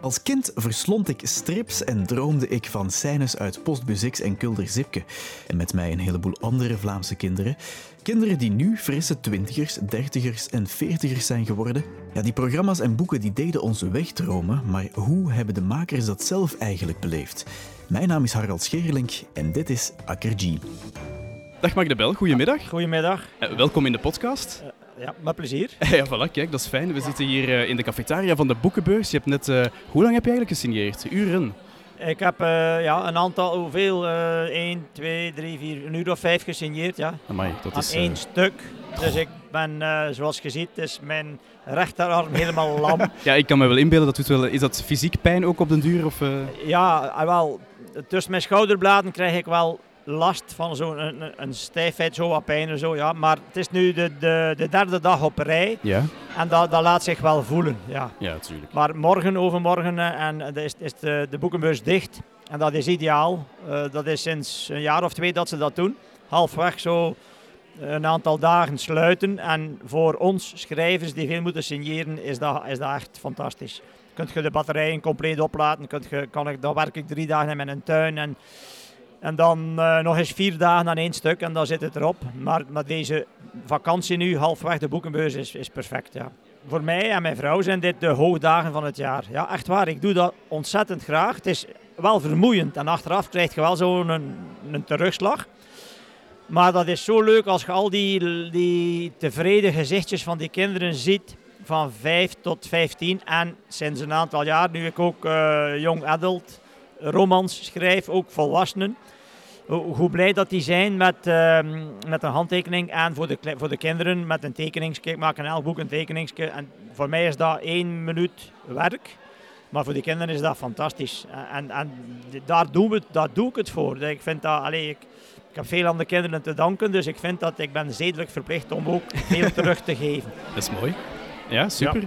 Als kind verslond ik strips en droomde ik van scènes uit Postbus X en Kulder Zipke. En met mij een heleboel andere Vlaamse kinderen. Kinderen die nu frisse twintigers, dertigers en veertigers zijn geworden. Ja, die programma's en boeken die deden ons wegdromen, maar hoe hebben de makers dat zelf eigenlijk beleefd? Mijn naam is Harald Scherlink en dit is Akkergie. Dag Mark de Bel, goedemiddag. Goedemiddag. Uh, welkom in de podcast. Ja, met plezier. ja, voilà, kijk, dat is fijn. We zitten hier uh, in de cafetaria van de Boekenbeurs. Je hebt net, hoe lang heb je eigenlijk gesigneerd? Uren? Ik heb ja, een aantal, hoeveel? 1, 2, 3, 4, een uur of vijf gesigneerd, ja. Amai, dat is... Aan één stuk. Dus ik ben, zoals je ziet, is mijn rechterarm helemaal lam. ja, ik kan me wel inbeelden, dat doet wel... Is dat fysiek pijn ook op den duur? Of, Ja, ah, wel. Tussen mijn schouderbladen krijg ik wel last van zo'n een, een, stijfheid, zo wat pijn en zo. Ja. Maar het is nu de, de, de derde dag op rij. Ja. En dat, dat laat zich wel voelen. Ja, ja natuurlijk. Maar morgen, overmorgen, eh, en, is, is de, de boekenbeurs dicht. En dat is ideaal. Uh, dat is sinds een jaar of twee dat ze dat doen. Halfweg zo een aantal dagen sluiten. En voor ons schrijvers die veel moeten signeren, is dat, is dat echt fantastisch. Kunt je de batterijen compleet opladen. Kunt je, kan ik, dan werk ik drie dagen in mijn tuin. En, en dan uh, nog eens vier dagen aan één stuk en dan zit het erop. Maar, maar deze vakantie nu, halfweg de boekenbeurs, is, is perfect. Ja. Voor mij en mijn vrouw zijn dit de hoogdagen van het jaar. Ja, echt waar. Ik doe dat ontzettend graag. Het is wel vermoeiend en achteraf krijg je wel zo'n een, terugslag. Maar dat is zo leuk als je al die, die tevreden gezichtjes van die kinderen ziet van 5 tot 15 en sinds een aantal jaar, nu ik ook uh, young adult romans schrijf, ook volwassenen hoe blij dat die zijn met, uh, met een handtekening en voor de, voor de kinderen met een tekeningsje. Ik maak in elk boek een tekeningsje en voor mij is dat één minuut werk. Maar voor de kinderen is dat fantastisch. En, en daar, doen we, daar doe ik het voor. Ik, vind dat, allez, ik, ik heb veel aan de kinderen te danken, dus ik vind dat ik ben zedelijk verplicht om ook veel terug te geven. Dat is mooi. Ja, super.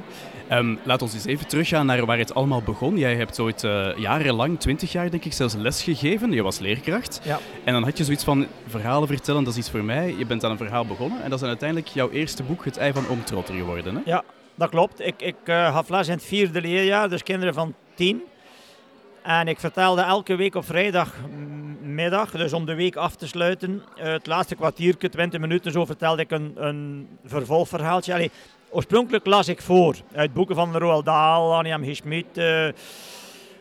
Um, laat ons eens even teruggaan naar waar het allemaal begon. Jij hebt ooit uh, jarenlang, twintig jaar denk ik, zelfs les gegeven. Je was leerkracht. Ja. En dan had je zoiets van, verhalen vertellen, dat is iets voor mij. Je bent aan een verhaal begonnen. En dat is uiteindelijk jouw eerste boek, Het Ei van Oom Trotter, geworden. Hè? Ja, dat klopt. Ik, ik uh, gaf les in het vierde leerjaar, dus kinderen van tien. En ik vertelde elke week op vrijdagmiddag, dus om de week af te sluiten, uh, het laatste kwartiertje, 20 minuten zo, vertelde ik een, een vervolgverhaaltje. Allee, Oorspronkelijk las ik voor uit boeken van Roald Dahl, Annie M. G. Schmid, uh,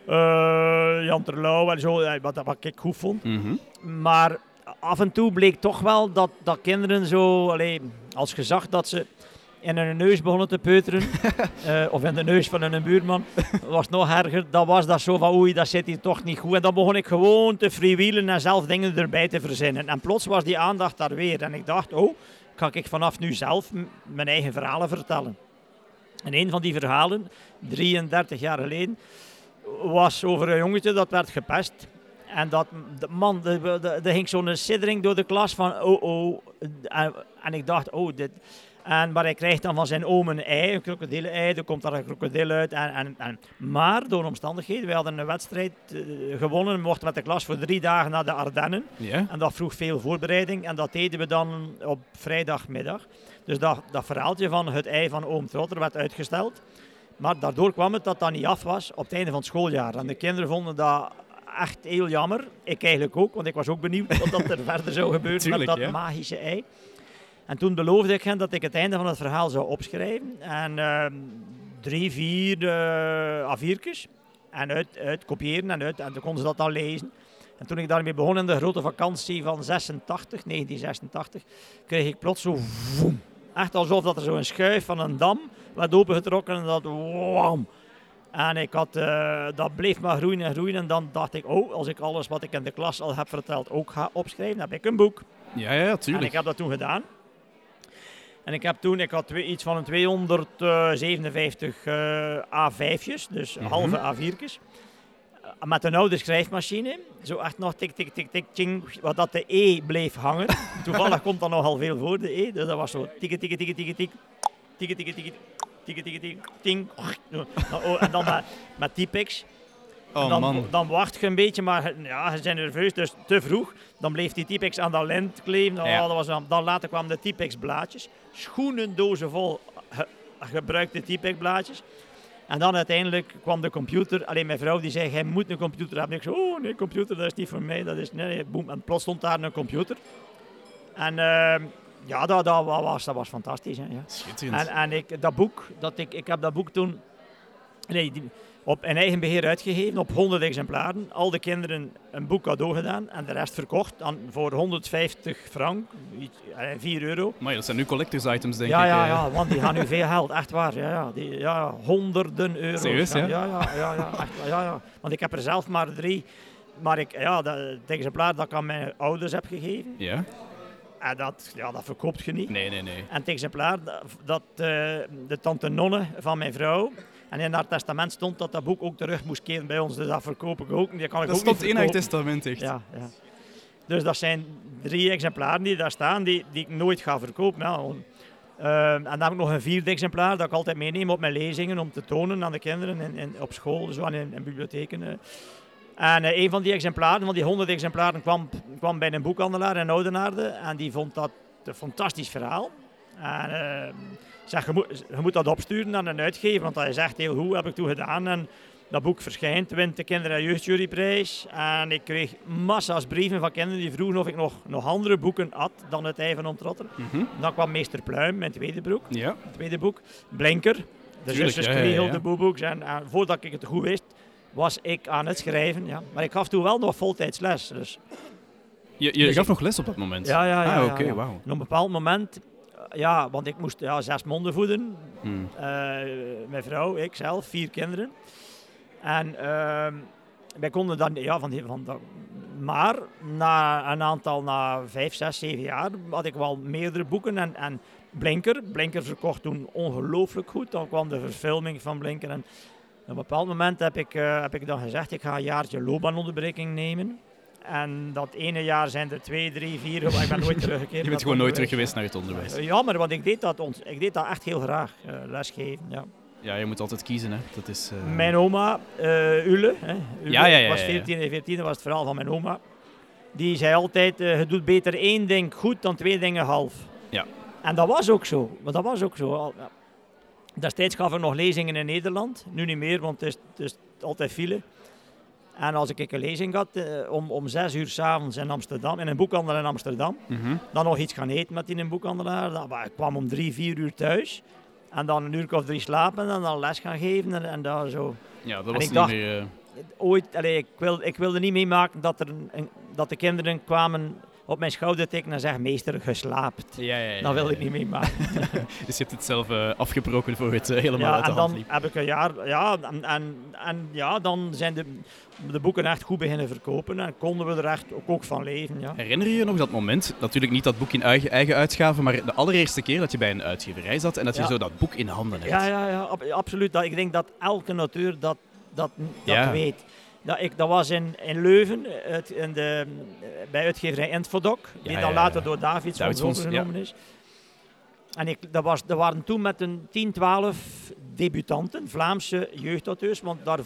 uh, Jan Terlouw en zo, eh, wat, wat ik goed vond. Mm Maar af en toe bleek toch wel dat, dat kinderen zo, allee, als gezag dat ze in hun neus begonnen te peuteren, uh, of in de neus van een buurman, was nog erger. Dan was dat zo van oei, dat zit hier toch niet goed. En dan begon ik gewoon te freewheelen en zelf dingen erbij te verzinnen. En plots was die aandacht daar weer. En ik dacht, oh, kan ik vanaf nu zelf mijn eigen verhalen vertellen. En een van die verhalen, 33 jaar geleden, was over een jongetje dat werd gepest. En dat, man, er ging zo'n siddering door de klas van oh oh. En ik dacht, oh, dit, en, maar hij krijgt dan van zijn oom een ei, een krokodillen-ei. Er komt daar een krokodil uit. En, en, en, maar door omstandigheden, wij hadden een wedstrijd uh, gewonnen. We mochten met de klas voor drie dagen naar de Ardennen. Ja. En dat vroeg veel voorbereiding. En dat deden we dan op vrijdagmiddag. Dus dat, dat verhaaltje van het ei van oom Trotter werd uitgesteld. Maar daardoor kwam het dat dat niet af was op het einde van het schooljaar. En de kinderen vonden dat echt heel jammer. Ik eigenlijk ook, want ik was ook benieuwd wat er verder zou gebeuren Tuurlijk, met dat ja. magische ei. En toen beloofde ik hen dat ik het einde van het verhaal zou opschrijven. En uh, drie, vier uh, A4'tjes. En uit, uit kopiëren en uit. En toen konden ze dat dan lezen. En toen ik daarmee begon in de grote vakantie van 86, 1986, kreeg ik plots zo voem. Echt alsof dat er zo'n schuif van een dam werd opengetrokken en dat wam. En ik had, uh, dat bleef maar groeien en groeien. En dan dacht ik, oh, als ik alles wat ik in de klas al heb verteld ook ga opschrijven, dan heb ik een boek. Ja, ja, tuurlijk. En ik heb dat toen gedaan. En ik heb toen, ik had twee, iets van een 257 uh, A5'jes, dus Mhm. halve A4'tjes. Uh, met een oude schrijfmachine. Zo echt nog tik, tik, tik, tik, ting, wat dat de E bleef hangen. Toevallig komt er nogal veel voor, de E. Dus dat was zo tik, tik, tik, tik, tik, tik, tik, tik, tik, tik, tik, tik, ting. Oh, En dan met, met Tipex. Oh dan, man. dan wacht je een beetje, maar ja, ze zijn nerveus, dus te vroeg. Dan bleef die Tipex aan dat lint kleven. Oh, Ja. dat was dan, dan later kwamen de Tipex blaadjes. Schoenendozen vol. Ge- gebruikte typekblaadjes. En dan uiteindelijk kwam de computer. Alleen mijn vrouw die zei, jij moet een computer hebben. Ik zei, oh nee, computer, dat is niet voor mij. Dat is, nee, nee, boem. En plots stond daar een computer. En ehm, ja, dat, dat, was, dat was fantastisch. Hè, ja. Schitterend. En, en ik, dat boek, dat ik, ik heb dat boek toen nee, die, op in eigen beheer uitgegeven, op 100 exemplaren. Al de kinderen een boek cadeau gedaan en de rest verkocht aan, voor 150 frank, iets- eh, 4 euro. Maar dat zijn nu collectors items, denk Ja, ik. ja, eh. ja, want die gaan nu veel geld, echt waar. Ja, ja, die, ja honderden euro's. Serieus, ja? Ja, ja, ja, ja, echt, ja, ja. Want ik heb er zelf maar drie. Maar ik, ja, dat, het exemplaar dat ik aan mijn ouders heb gegeven, Ja? en dat, ja, dat verkoopt je niet. Nee, nee, nee. En het exemplaar dat, dat eh, de tante Nonne van mijn vrouw. En in haar testament stond dat dat boek ook terug moest keren bij ons. Dus dat verkoop ik ook. niet. Die kan ik Dat ook stond niet in haar testament, echt. Ja, ja. Dus dat zijn drie exemplaren die daar staan, die, die ik nooit ga verkopen. Ja. om- Eh, en dan heb ik nog een vierde exemplaar dat ik altijd meeneem op mijn lezingen om te tonen aan de kinderen in, in, op school zo, en in, in bibliotheken. eh. En eh, een van die exemplaren, van die honderd exemplaren, kwam, kwam bij een boekhandelaar in Oudenaarde en die vond dat een fantastisch verhaal. En eh, zeg, je moet, je moet dat opsturen aan een uitgever, want dat is echt heel goed, heb ik toen gedaan. En dat boek verschijnt, wint de Kinder- en Jeugdjuryprijs. En ik kreeg massa's brieven van kinderen die vroegen of ik nog, nog andere boeken had dan het Ei van Ontrotter. Mhm. Dan kwam Meester Pluim, mijn tweede, broek, Ja. tweede boek. Blinker, de zusters ja, Kriegel, ja. de boeboeks. En, en voordat ik het goed wist, was ik aan het schrijven. Ja. Maar ik gaf toen wel nog voltijds les. Dus. Je, je Dus gaf ik- nog les op dat moment? Ja, ja, ja. Ah, oké, ja. wauw. En op een bepaald moment, ja, want ik moest ja, zes monden voeden. Hmm. Eh, mijn vrouw, ik zelf, vier kinderen. En ehm, wij konden dan, ja, van die, van dat, maar na een aantal, na vijf, zes, zeven jaar, had ik wel meerdere boeken. En, en Blinker, Blinker verkocht toen ongelooflijk goed. Dan kwam de verfilming van Blinker. En op een bepaald moment heb ik, eh, heb ik dan gezegd, ik ga een jaartje loopbaanonderbreking nemen. En dat ene jaar zijn er twee, drie, vier, maar ik ben nooit teruggekeerd. Je bent het gewoon nooit terug geweest naar het onderwijs. Eh, Jammer, want ik deed dat, ont- ik deed dat echt heel graag, eh, lesgeven. Ja. Ja, je moet altijd kiezen, hè. Dat is... eh, Mijn oma, eh Ule, hè, Ule Ja, ja, ja, was ja, ja. 14 en 14, dat was het verhaal van mijn oma. Die zei altijd, je doet beter één ding goed dan twee dingen half. Ja. En dat was ook zo. Maar dat was ook zo. Destijds gaf ik nog lezingen in Nederland. Nu niet meer, want het is, het is altijd file. En als ik een lezing had eh, om, om zes uur s'avonds in Amsterdam, in een boekhandel in Amsterdam, mhm. dan nog iets gaan eten met die een boekhandelaar. Dan, ik kwam om drie, vier uur thuis. En dan een uur of drie slapen en dan les gaan geven en, en daar zo. Ja, dat was niet dacht- meer... eh, Ooit, allee, ik, wil, ik wilde niet meemaken dat, er een- dat de kinderen kwamen op mijn schouder tikken en zeggen, meester, geslaapt. Ja, ja, ja. Dat ja, ik niet meemaken. Dus je hebt het zelf eh, afgebroken voor het eh, helemaal Ja, uit de en hand dan liep. heb ik een jaar, ja, en, en, en ja, dan zijn de, de boeken echt goed beginnen verkopen en konden we er echt ook, ook van leven. Ja. Herinner je je nog dat moment, natuurlijk niet dat boek in eigen, eigen uitgave, maar de allereerste keer dat je bij een uitgeverij zat en dat je zo dat boek in handen hebt? Ja, ja, ja ab- absoluut. Dat, ik denk dat elke natuur dat, dat, dat weet. Dat, ik, dat was in, in Leuven, het, in de, bij uitgeverij Entfodoc, die Ja, dan ja, later ja. door Davids Davids overgenomen is. En ik, dat, was, dat waren toen met een 10, 12 debutanten, Vlaamse jeugdauteurs. Want daar,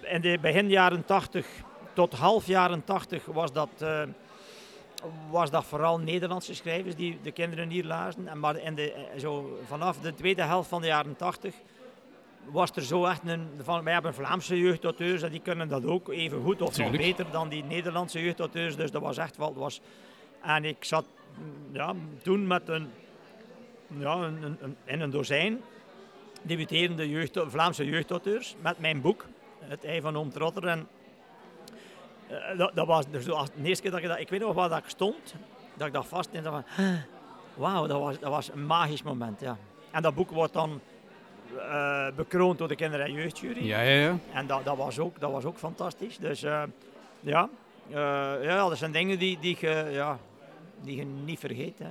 in de begin jaren 80 tot half jaren 80 was dat, eh, was dat vooral Nederlandse schrijvers die de kinderen hier lazen. En maar in de, eh, zo, vanaf de tweede helft van de jaren 80 was er zo echt een... Van, wij hebben Vlaamse jeugdauteurs en die kunnen dat ook even goed of nog beter dan die Nederlandse jeugdauteurs. Dus dat was echt wel... Was, en ik zat ja, toen met een, ja, een, een, in een dozijn debuterende jeugd, Vlaamse jeugdauteurs met mijn boek, Het Ei van Oom Trotter. En, eh, dat, dat was dus de eerste keer dat ik dat... Ik weet nog waar dat ik stond, dat ik dat vast en dat van... Wauw, dat was, dat was een magisch moment, ja. En dat boek wordt dan eh, bekroond door de kinder- en jeugdjury. Ja, ja, ja. En dat, dat, was ook, dat was ook fantastisch. Dus eh, ja, eh, ja, dat zijn dingen die, die, je, ja, die je niet vergeet. Hè.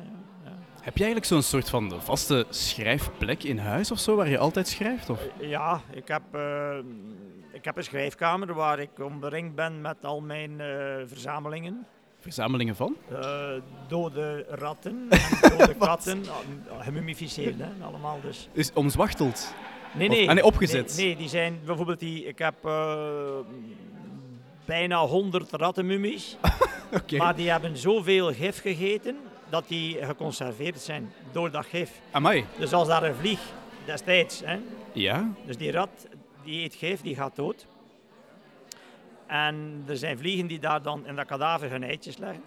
Ja. Heb jij eigenlijk zo'n soort van vaste schrijfplek in huis of zo, waar je altijd schrijft? Of? Ja, ik heb, ik heb een schrijfkamer waar ik omringd ben met al mijn verzamelingen. Verzamelingen van? Eh, dode ratten en dode katten, ah, gemummificeerd, hè, allemaal dus. Is omzwachteld. Nee, Of- nee. ah, nee, opgezet. Nee, nee, die zijn bijvoorbeeld die, ik heb eh, bijna 100 rattenmummies. Oké. Maar die hebben zoveel gif gegeten dat die geconserveerd zijn door dat gif. Amai. Dus als daar een vlieg destijds, hè, Ja? dus die rat die eet gif, die gaat dood. En er zijn vliegen die daar dan in dat kadaver hun eitjes leggen.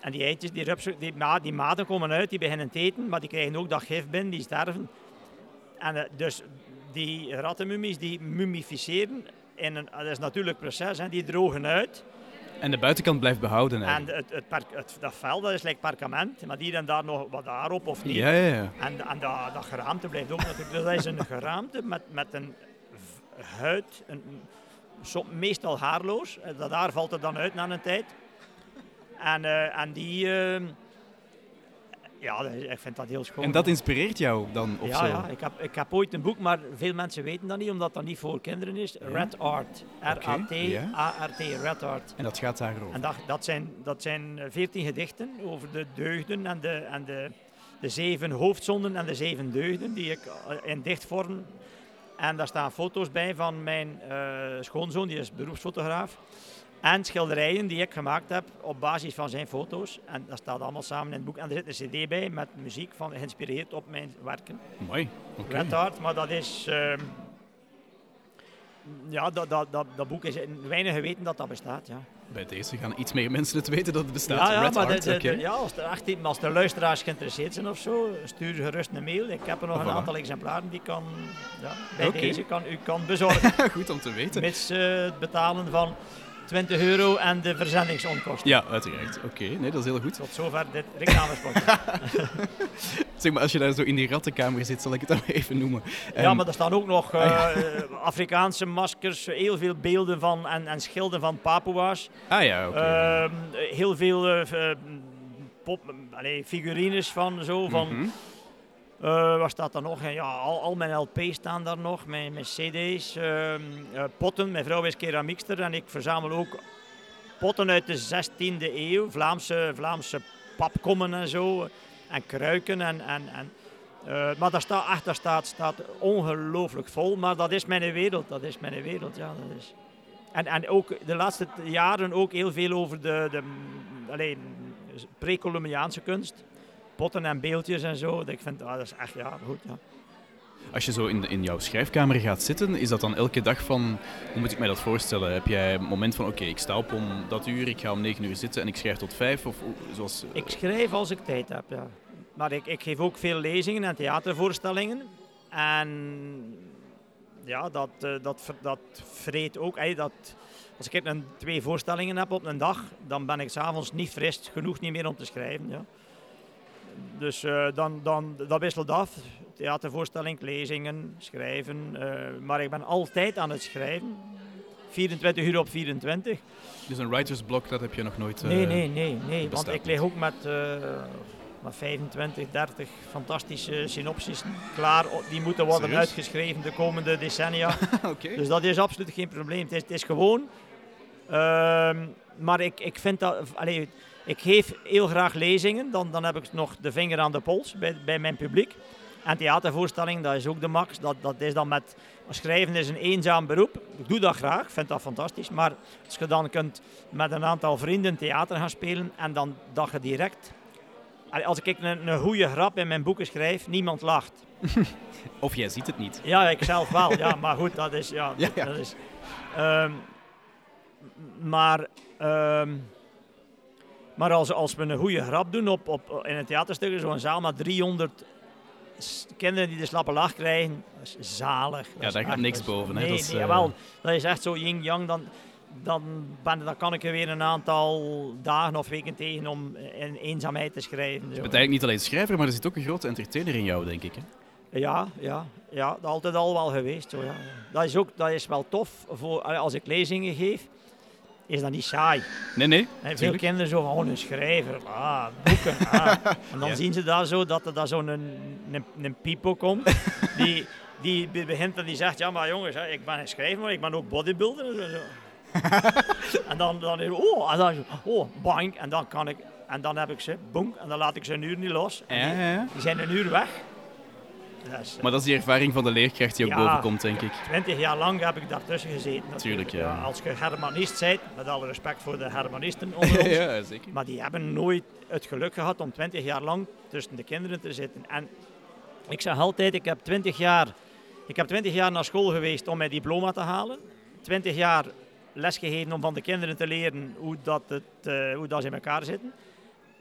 En die eitjes, die, rupsen, die, ma- die maten komen uit, die beginnen te eten, maar die krijgen ook dat gif binnen, die sterven. En eh, dus die rattenmummies die mummificeren, in een, dat is natuurlijk proces, hè, die drogen uit. En de buitenkant blijft behouden En het, het, park- het, dat vel, dat is like parkement, maar die dan daar nog wat daarop of niet. Ja, ja, ja. En, en dat, dat geraamte blijft ook natuurlijk. Dus dat is een geraamte met, met een huid, een, meestal haarloos. Eh, Dat haar valt er dan uit na een tijd. En, eh, en die, eh, ja, ik vind dat heel schoon. En dat inspireert jou dan of ja, zo? ja ik, heb, ik heb ooit een boek, maar veel mensen weten dat niet, omdat dat niet voor kinderen is. Red Art. R-A-T-A-R-T, Red Art. En dat gaat daarover. En dat, dat zijn dat zijn veertien gedichten over de deugden en de, en de, de zeven hoofdzonden en de zeven deugden die ik eh, in dichtvorm. En daar staan foto's bij van mijn eh, schoonzoon, die is beroepsfotograaf. En schilderijen die ik gemaakt heb op basis van zijn foto's. En dat staat allemaal samen in het boek. En er zit een cd bij met muziek van, geïnspireerd op mijn werken. Mooi. Oké. Red Art, maar dat is... ehm, ja, dat, dat, dat, dat boek is... Weinigen weten dat dat bestaat, ja. Bij deze gaan iets meer mensen het weten dat het bestaat. Ja, ja, Red maar de- de- oké. de- ja, als, er echt, iemand- als de luisteraars geïnteresseerd zijn of zo, stuur gerust een mail. Ik heb er nog een aantal exemplaren die kan, ja, bij deze kan, u kan bezorgen. Goed om te weten. mits eh, het betalen van 20 euro en de verzendingsonkosten. Ja, uiteraard. Oké, nee, dat is heel goed. Tot zover dit reclamespot. Zeg maar, als je daar zo in die rattenkamer zit, zal ik het dan even noemen. ja, Ehm, maar er staan ook nog eh, Afrikaanse maskers, heel veel beelden van en, en schilden van Papua's. Ah ja, oké. Ehm, heel veel eh, eh, pop, allee, figurines van zo, van... Mhm. Eh, wat staat er nog? Ja, al, al mijn LP's staan daar nog, mijn, mijn CD's, ehm, eh, potten. Mijn vrouw is keramiekster en ik verzamel ook potten uit de 16e eeuw, Vlaamse, Vlaamse papkommen en zo, en kruiken. En, en, en, eh, maar daar staat, achter staat, staat ongelooflijk vol, maar dat is mijn wereld, dat is mijn wereld, ja. Dat is. En, en ook de laatste jaren ook heel veel over de, de allee, pre-Columbiaanse kunst. Potten en beeldjes en zo. Ik vind ah, dat is echt ja, goed. Ja. Als je zo in, in jouw schrijfkamer gaat zitten, is dat dan elke dag van, hoe moet ik mij dat voorstellen? Heb jij een moment van, oké, ik sta op om dat uur, ik ga om negen uur zitten en ik schrijf tot vijf? Of zoals, eh, Ik schrijf als ik tijd heb, ja. Maar ik, ik geef ook veel lezingen en theatervoorstellingen. En ja, dat, eh, dat, dat vreet ook. dat, als ik een, twee voorstellingen heb op een dag, dan ben ik s'avonds niet fris genoeg niet meer om te schrijven. Ja. Dus eh, dan, dan, dat wisselt af. Theatervoorstelling, lezingen, schrijven. eh, maar ik ben altijd aan het schrijven. 24 uur op 24. Dus een writersblok, dat heb je nog nooit... eh, Nee, nee, nee, nee. Want ik lig ook met, met 25, 30 fantastische synopsissen klaar. Die moeten worden Serieus? uitgeschreven de komende decennia. Oké. dus dat is absoluut geen probleem. Het is, het is gewoon. ehm, maar ik, ik vind dat. Allee, ik geef heel graag lezingen. Dan, dan heb ik nog de vinger aan de pols bij, bij mijn publiek. En theatervoorstelling, dat is ook de max. Dat, dat is dan met. Schrijven is een eenzaam beroep. Ik doe dat graag, ik vind dat fantastisch. Maar als je dan kunt met een aantal vrienden theater gaan spelen en dan dat je direct. Als ik een, een goede grap in mijn boeken schrijf, niemand lacht. Of jij ziet het niet. Ja, ik zelf wel. Ja, maar goed, dat is. Ja, Ja, ja. Dat is ehm, maar. ehm, maar als, als we een goede grap doen op, op, in een theaterstuk, zo'n zaal met 300 s- kinderen die de slappe lach krijgen, dat is zalig. Dat Ja, daar gaat niks boven, hè. Nee, Dat is, nee, eh, jawel, dat is echt zo yin-yang. Dan, dan, ben, dan kan ik er weer een aantal dagen of weken tegen om in eenzaamheid te schrijven. Je bent eigenlijk niet alleen schrijver, maar er zit ook een grote entertainer in jou, denk ik. Hè? Ja, ja, ja, dat altijd al wel geweest. Zo, ja. Dat, is ook, dat is wel tof. Voor, als ik lezingen geef, is dat niet saai. Nee, nee. En veel kinderen zo van, oh, een schrijver, ah, boeken. Ah. En dan Ja. zien ze daar zo dat er daar zo'n een, een, een piepo komt. Die, die be- begint en die zegt, ja maar jongens, ik ben een schrijver, maar ik ben ook bodybuilder. En, zo, en dan, dan, is- oh, en dan, oh, bang. En dan kan ik, en dan heb ik ze, boem, en dan laat ik ze een uur niet los. En Ja, die- ja, ja. die zijn een uur weg. Dat is, eh, Maar dat is die ervaring van de leerkracht die ook Ja. boven komt, denk ik. 20 jaar lang heb ik daartussen gezeten. Tuurlijk, ja. Als je hermanist bent, met alle respect voor de hermanisten onder ons, ja, zeker. maar die hebben nooit het geluk gehad om 20 jaar lang tussen de kinderen te zitten. En ik zeg altijd, ik heb 20 jaar, ik heb 20 jaar naar school geweest om mijn diploma te halen. 20 jaar lesgegeven om van de kinderen te leren hoe dat, het, eh, hoe dat ze in elkaar zitten.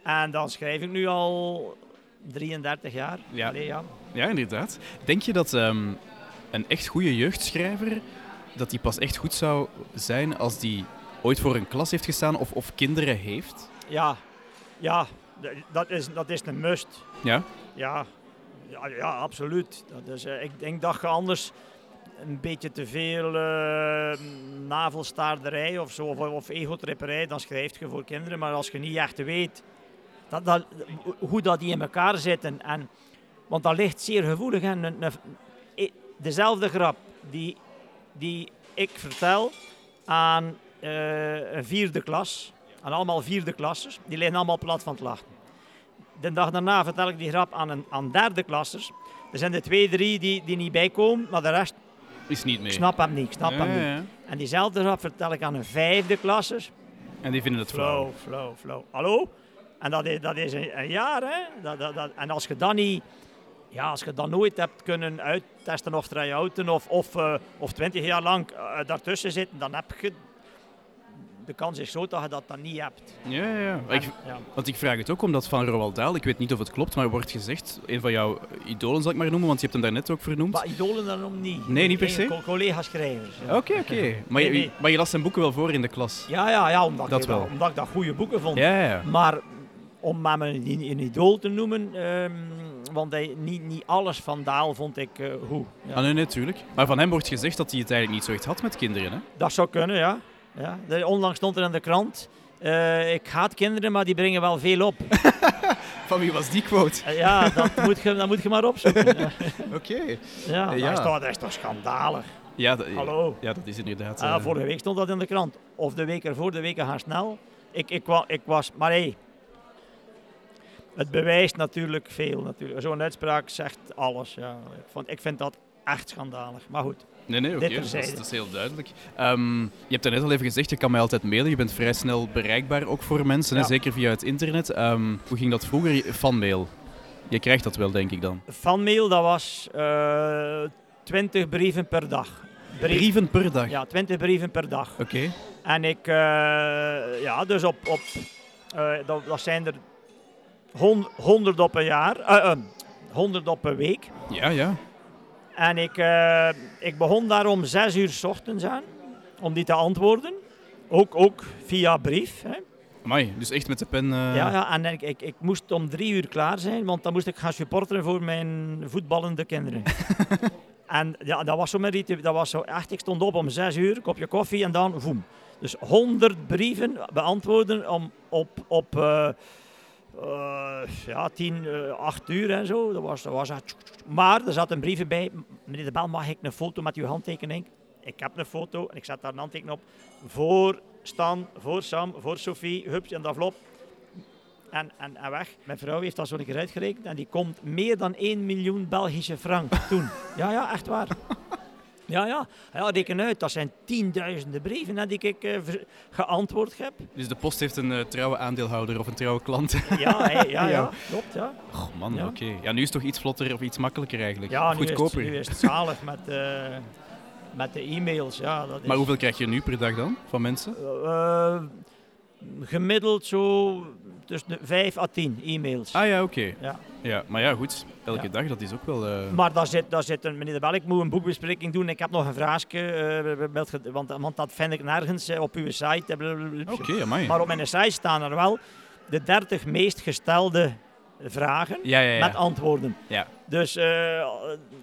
En dan schrijf ik nu al 33 jaar. Ja. Allee, ja. Ja, inderdaad. Denk je dat ehm, een echt goede jeugdschrijver, dat die pas echt goed zou zijn als die ooit voor een klas heeft gestaan of, of kinderen heeft? Ja, ja dat, is, dat is een must. Ja? Ja, ja, ja absoluut. Dat is, eh, ik denk dat je anders een beetje te veel eh, navelstaarderij of zo, of, of egotripperij, dan schrijf je voor kinderen. Maar als je niet echt weet dat, dat, hoe dat die in elkaar zitten, en, want dat ligt zeer gevoelig. En een, een- i- dezelfde grap die, die ik vertel aan eh, een vierde klas, aan allemaal vierde klassers, die liggen allemaal plat van het lachen. De dag daarna vertel ik die grap aan, een, aan derde klassers. Er zijn de twee, drie die, die niet bijkomen, maar de rest, Is niet mee. ik snap hem niet, ik snap Ja, hem niet. ja. En diezelfde grap vertel ik aan een vijfde klassers. En die vinden het flauw. Flow, flow, flow. Hallo? En dat is, dat is een, een jaar, hè? Dat, dat, dat, en als je dan niet... Ja, als je dat nooit hebt kunnen uittesten of try-outen of, of, eh, of 20 jaar lang eh, daartussen zitten, dan heb je... De kans is groot dat je dat dan niet hebt. Ja, ja, ja. En, Ik, ja. want ik vraag het ook omdat van Roald Dahl, ik weet niet of het klopt, maar er wordt gezegd, een van jouw idolen zal ik maar noemen, want je hebt hem daarnet ook vernoemd. Maar idolen daarom niet. Nee, niet per se? Co- Collega-schrijvers. ja. Oké, oké. Maar, je- Nee, nee. maar je las zijn boeken wel voor in de klas. Ja, ja, ja omdat, Dat ik, wel. omdat ik dat goede boeken vond. Ja, ja. Maar om maar een, een idool te noemen, ehm, want hij, niet, niet alles van Daal vond ik eh goed. Ja. Ah, nee, natuurlijk. Maar van hem wordt gezegd dat hij het eigenlijk niet zo echt had met kinderen. Hè? Dat zou kunnen, ja. ja. Onlangs stond er in de krant, eh, ik haat kinderen, maar die brengen wel veel op. Van wie was die quote? Eh, ja, dat moet, je, dat moet je maar opzoeken. Oké. ja, Ja. Dat, is toch, dat is toch schandalig. Ja, dat- Hallo. ja, dat is inderdaad... Ah, vorige week stond dat in de krant. Of de week ervoor, de weken gaan snel. Ik, ik, ik was, maar hé, het bewijst natuurlijk veel. Natuurlijk. Zo'n uitspraak zegt alles. Ja. Ik, vond, ik vind dat echt schandalig. Maar goed, Nee, nee, oké. Dat, is- terzijde. dat is heel duidelijk. Ehm, je hebt net al even gezegd, je kan mij altijd mailen. Je bent vrij snel bereikbaar, ook voor mensen. hè. Zeker via het internet. Ehm, hoe ging dat vroeger? Fanmail. Je krijgt dat wel, denk ik dan. fanmail, dat was eh 20 brieven per dag. Brieven per dag? Ja, 20 brieven per dag. Oké. En ik, eh, ja, dus op, op eh, dat, dat zijn er hon- 100 op een jaar, eh, eh, 100 op een week. Ja, ja. En ik, eh, ik begon daar om 6 uur s ochtends aan, om die te antwoorden. Ook, ook via brief. Hè. Amai, dus echt met de pen... eh, Ja, ja, en ik, ik, ik moest om drie uur klaar zijn, want dan moest ik gaan supporteren voor mijn voetballende kinderen. en ja, dat was zo mijn ritueel. Dat was zo echt, ik stond op om zes uur, kopje koffie en dan voem. Dus honderd brieven beantwoorden om, op, op eh, eh, ja, tien, eh, acht uur en zo. Dat was, dat was. Maar er zat een brief bij. Meneer de Bel, mag ik een foto met uw handtekening? Ik heb een foto en ik zet daar een handtekening op. Voor Stan, voor Sam, voor Sophie, hups in de envelop. En, en, en weg. Mijn vrouw heeft dat zo een keer uitgerekend en die komt meer dan 1 miljoen Belgische frank toen. Ja, ja, echt waar. Ja, ja. ja reken uit, dat zijn tienduizenden brieven hè, die ik eh, geantwoord heb. Dus de post heeft een eh, trouwe aandeelhouder of een trouwe klant. Ja, ja, ja, Ja. klopt. Ja, Oh man, Ja. oké. Ja, nu is het toch iets vlotter of iets makkelijker eigenlijk. ja nu, is het, goedkoper. nu is het zalig met, eh, met de e-mails. Ja, dat is, Maar hoeveel krijg je nu per dag dan van mensen? Gemiddeld zo tussen de 5 à 10 e-mails. Ah ja, oké. Ja. Ja, maar ja, goed. Elke Ja. dag, dat is ook wel... eh, Maar daar zit, daar zit een, meneer de Bel, ik moet een boekbespreking doen. Ik heb nog een vraagje, eh, want, want dat vind ik nergens eh, op uw site. Oké, amai. Maar op mijn site staan er wel de 30 meest gestelde vragen Ja, ja, ja. met antwoorden. ja. Dus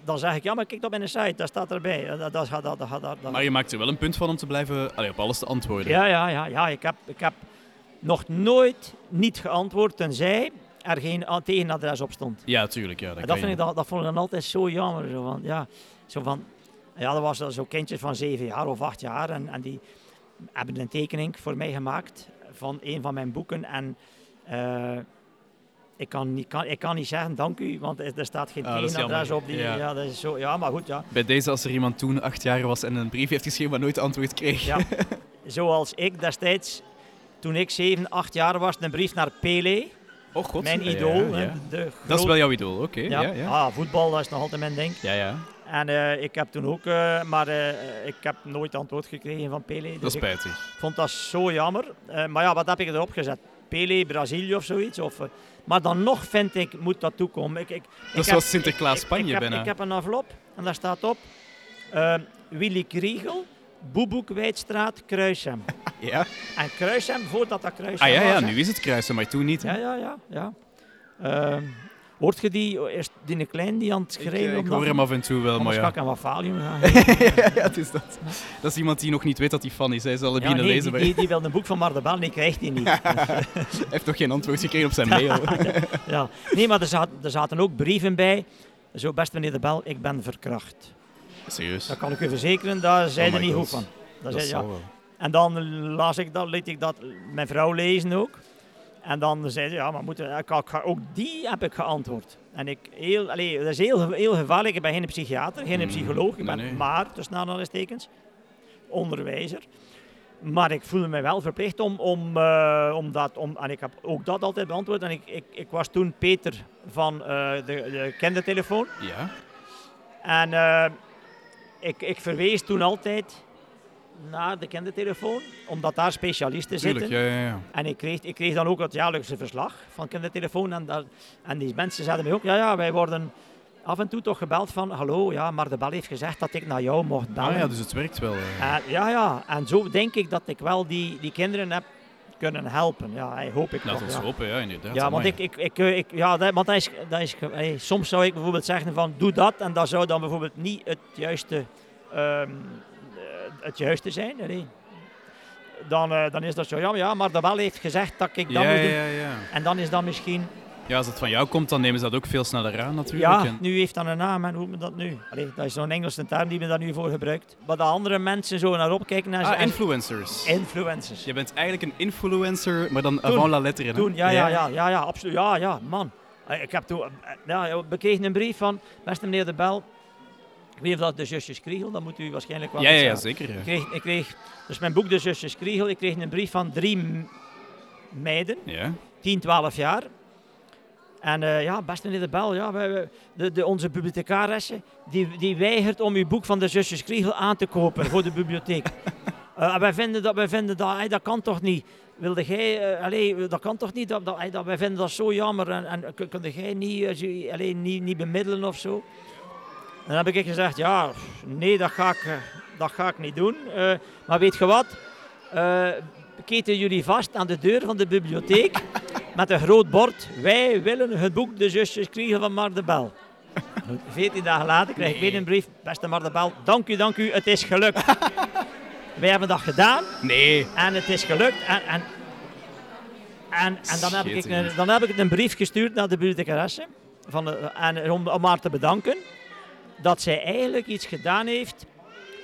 dan zeg ik, ja, maar kijk op mijn site, daar staat erbij. Dat, dat, dat, dat- Maar je maakt er wel een punt van om te blijven... Allee, op alles te antwoorden. Ja, ja, ja, ja. Ik, heb, ik heb nog nooit niet geantwoord tenzij er geen tegenadres op stond. Ja, tuurlijk. Ja, dat, En dat, vind ik, dat, dat vond ik dan altijd zo jammer. Zo van, ja, zo van, ja, dat was zo kindjes van zeven jaar of acht jaar. En, en die hebben een tekening voor mij gemaakt van een van mijn boeken. En eh, ik kan, niet, kan, ik kan niet zeggen dank u, want er staat geen Ah, tegenadres op die. Ja. Ja. dat is zo, ja, maar goed, ja. Bij deze, als er iemand toen acht jaar was en een brief heeft geschreven maar nooit antwoord kreeg. ja. Zoals ik destijds, toen ik 7, 8 jaar was, een brief naar Pele, Oh god. mijn ja, idool. ja. De Dat is wel jouw idool, oké. ja. Ah, voetbal, dat is nog altijd mijn ding. ja, ja. En eh, ik heb toen ook, eh, maar eh, ik heb nooit antwoord gekregen van Pele. Dat Dus is ik spijtig. vond dat zo jammer. Maar ja, wat heb ik erop gezet? Pele, Brazilië of zoiets? Of, maar dan nog vind ik, moet dat toekomen. Ik, ik, ik is zoals Sinterklaas ik- ik- Spanje ik, heb. Ik heb een envelop en daar staat op Willy Kriegel, Boeboekwijdstraat, Kruisem. Ja? En Kruisem, voordat dat Kruisem Ah ja, ja, nu is het kruisen, maar toen niet. hè. Ja, ja, ja. ja. Ehm, hoort je die, is die een klein die aan het Ik, eh, op ik dat- hoor hem af en toe wel, maar ga ja. wat valium gaan ja, het is dat. Dat is iemand die nog niet weet dat hij fan is. Hij zal het Ja, beginnen nee, lezen, die, die, die wil een boek van Mardebel, die krijgt hij niet. hij heeft nog geen antwoord gekregen op zijn mail. ja. Nee, maar er, zat, er zaten ook brieven bij. Zo, best meneer de Bel, ik ben verkracht. Serieus. Dat kan ik u verzekeren, daar zijn Oh er niet God. goed van. Dat Dat zei, ja. En dan las ik dat, liet ik dat mijn vrouw lezen ook. En dan zei ze, ja, maar moeten, ik, ook die heb ik geantwoord. En ik, heel, allee, dat is heel, heel gevaarlijk. Ik ben geen psychiater, geen Mm, psycholoog. Ik ben nee. maar, tussen aanhalingstekens, onderwijzer. Maar ik voelde me wel verplicht om, om, eh, om dat, om, en ik heb ook dat altijd beantwoord. En ik, ik, ik was toen Peter van eh, de, de kindertelefoon. Ja? En eh, ik, ik verwees toen altijd naar de kindertelefoon, omdat daar specialisten Tuurlijk, zitten. ja, ja, ja. En ik kreeg, ik kreeg dan ook het jaarlijkse verslag van kindertelefoon. En, daar, en die mensen zeiden mij ook, ja, ja, wij worden af en toe toch gebeld van, hallo, ja, maar de bel heeft gezegd dat ik naar jou mocht bellen. Ah ja, dus het werkt wel. eh. En, ja, ja, en zo denk ik dat ik wel die, die kinderen heb kunnen helpen. Ja, hey, hoop ik Laat ons ja. hopen, ja, inderdaad. Ja, want ik, ik, ik, ik, ja, dat, want dat is, dat is, hey, soms zou ik bijvoorbeeld zeggen van doe dat en dat zou dan bijvoorbeeld niet het juiste, ehm, eh, het juiste zijn. Nee. Dan, eh, dan is dat zo, ja, maar ja, maar de wel heeft gezegd dat ik dat Ja, moet doen. ja, ja. En dan is dat misschien, Ja, als het van jou komt, dan nemen ze dat ook veel sneller aan natuurlijk. ja, nu heeft dat een naam en hoe moet dat nu? Allee, dat is zo'n Engelse term die men daar nu voor gebruikt. Maar de andere mensen zo naar opkijken naar Ah, en- influencers. influencers. Je bent eigenlijk een influencer, maar dan avant la lettre. Toen, ja, ja, ja, ja, ja, absoluut. Ja, ja, man. Ik heb toen, eh, ja, we kregen een brief van, beste meneer De Bel, ik weet niet of dat de zusjes Kriegel, dat moet u waarschijnlijk wel Ja, ja, zeker. ja. Ik kreeg, ik kreeg, dus mijn boek De Zusjes Kriegel, ik kreeg een brief van drie meiden, Ja. 10, 12 jaar. En eh, ja, beste meneer De Bel, ja, wij, de, de, onze bibliothecaresse, die, die weigert om uw boek van De Zusjes Kriegel aan te kopen voor de bibliotheek. Eh, wij vinden dat, wij vinden dat, hey, dat kan toch niet. Wilde jij, eh, allee, dat kan toch niet, dat, dat, hey, dat, wij vinden dat zo jammer. En, en kun- jij niet, eh, allee, niet, niet bemiddelen of zo? Dan heb ik gezegd, ja, nee, dat ga ik, eh, dat ga ik niet doen. Eh, maar weet je wat? Eh keten jullie vast aan de deur van de bibliotheek met een groot bord. Wij willen het boek De Zusjes Kriegel van Mar de Bel. 14 dagen later krijg ik weer een brief. Beste Mar de Bel, dank u, dank u, het is gelukt. Wij hebben dat gedaan Nee. en het is gelukt. En, en, en, en dan, heb ik een, dan heb ik een brief gestuurd naar de bibliothecaresse. Van de, en, om, om haar te bedanken dat zij eigenlijk iets gedaan heeft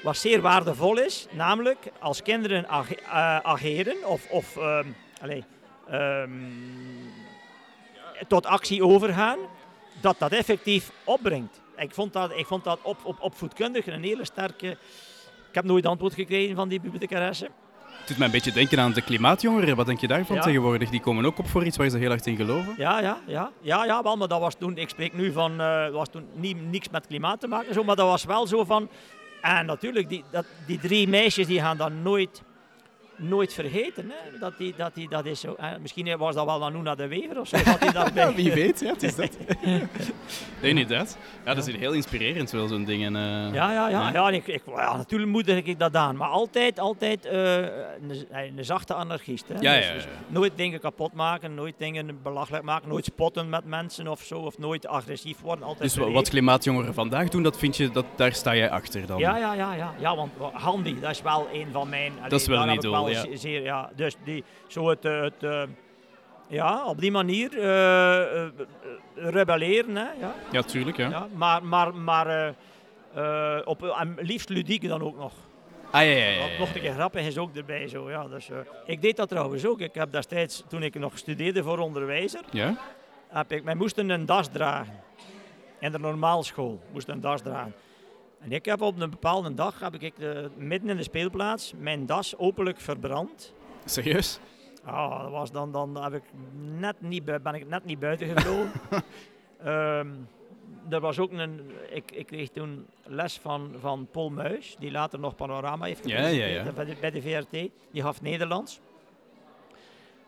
wat zeer waardevol is. Namelijk als kinderen eh, ageren of, of ehm, allee, ehm, tot actie overgaan, dat dat effectief opbrengt. Ik vond dat, ik vond dat op, op, opvoedkundig een hele sterke... Ik heb nooit antwoord gekregen van die bibliothecaresse. Het doet mij een beetje denken aan de klimaatjongeren. Wat denk je daarvan Ja. tegenwoordig? Die komen ook op voor iets waar ze heel hard in geloven. Ja, ja, ja, ja, ja, wel, maar dat was toen, ik spreek nu van, eh was toen niet, niks met klimaat te maken, zo, maar dat was wel zo van, en natuurlijk, die, dat, die drie meisjes die gaan dat nooit, nooit vergeten, hè, dat, die, dat, die, dat is zo, eh, misschien was dat wel Nuna de Wever of zo, dat die daarbij. Ja, wie weet, ja, het is dat. nee, inderdaad. Ja, dat is heel inspirerend wel, zo'n ding. En, eh, Ja, ja, ja, Ja. ik, ik, ja natuurlijk moedig ik dat aan, maar altijd, altijd eh, een, een zachte anarchist. Hè. Ja, Dus- ja, dus ja. nooit dingen kapot maken, nooit dingen belachelijk maken, nooit spotten met mensen of zo, of nooit agressief worden. Altijd Dus wa- wat klimaatjongeren vandaag doen, dat vind je, dat, daar sta jij achter dan? Ja, ja, ja, ja, ja, want wa- Handy, dat is wel een van mijn. allee, is wel een idool, ja. Zeer, ja. Dus die, zo het, eh, het eh, ja, op die manier eh, rebelleren, hè, ja. Ja, tuurlijk. Ja. ja. Maar, maar, maar op, liefst ludiek dan ook nog. Ah, ja, ja, ja, ja. nog een keer grappig is ook erbij. Zo, ja, dus, ik deed dat trouwens ook. Ik heb destijds, toen ik nog studeerde voor onderwijzer, Ja? heb ik, wij moesten een das dragen. In de normaalschool moesten een das dragen. En ik heb op een bepaalde dag, heb ik de, midden in de speelplaats, mijn das openlijk verbrand. Serieus? Ah, dat was dan, dan heb ik net niet, ben ik net niet buiten gevlogen. Ehm, er was ook een, ik, ik kreeg toen les van, van Paul Muis, die later nog Panorama heeft Ja, gepresenteerd ja, ja. Bij, de, bij de VRT. Die gaf Nederlands.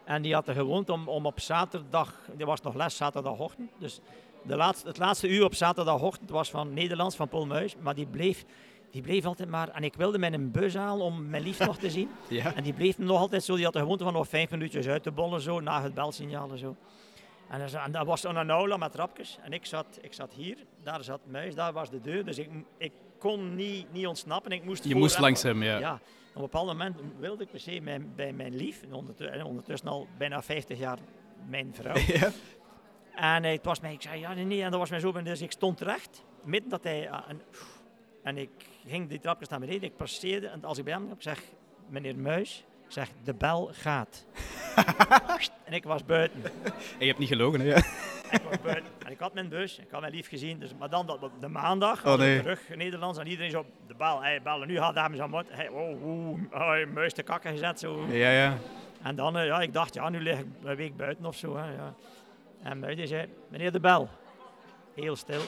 En die had er gewoond om, om op zaterdag, er was nog les zaterdagochtend, dus de laatste, het laatste uur op zaterdagochtend was van Nederlands, van Paul Muis, maar die bleef, die bleef altijd maar, en ik wilde een bus halen om mijn lief nog te zien. Ja. En die bleef nog altijd zo, die had de gewoonte van nog vijf minuutjes uit te bollen zo, na het belsignaal en zo. En, dat was een aula met trapjes. En ik zat, ik zat hier, daar zat Muis, daar was de deur. Dus ik, ik kon niet, niet ontsnappen. Ik moest Je moest langs hem, ja. Ja, op een bepaald moment wilde ik per se mijn, bij mijn lief, en ondertussen, en ondertussen al bijna 50 jaar mijn vrouw. Ja. En het was mij, ik zei ja, nee, nee, en dat was mij zo, dus ik stond recht, midden dat hij, ah, en, en ik ging die trapjes naar beneden, ik passeerde, en als ik bij hem kwam, ik zeg, meneer Muis, zeg, de bel gaat. en ik was buiten. En je hebt niet gelogen, hè? Ja. Ik was buiten. En ik had mijn bus, ik had mijn lief gezien, dus, maar dan dat, de maandag, Oh, nee. terug in Nederlands, en iedereen zo, de bel, hey, bellen, nu gaat hij zo mot, hey, oh, oh, oh, muis te kakken gezet, zo. Ja, ja. En dan, eh, ja, ik dacht, ja, nu lig ik een week buiten of zo. Hè, ja. En Muis die zei, meneer De Bel, heel stil.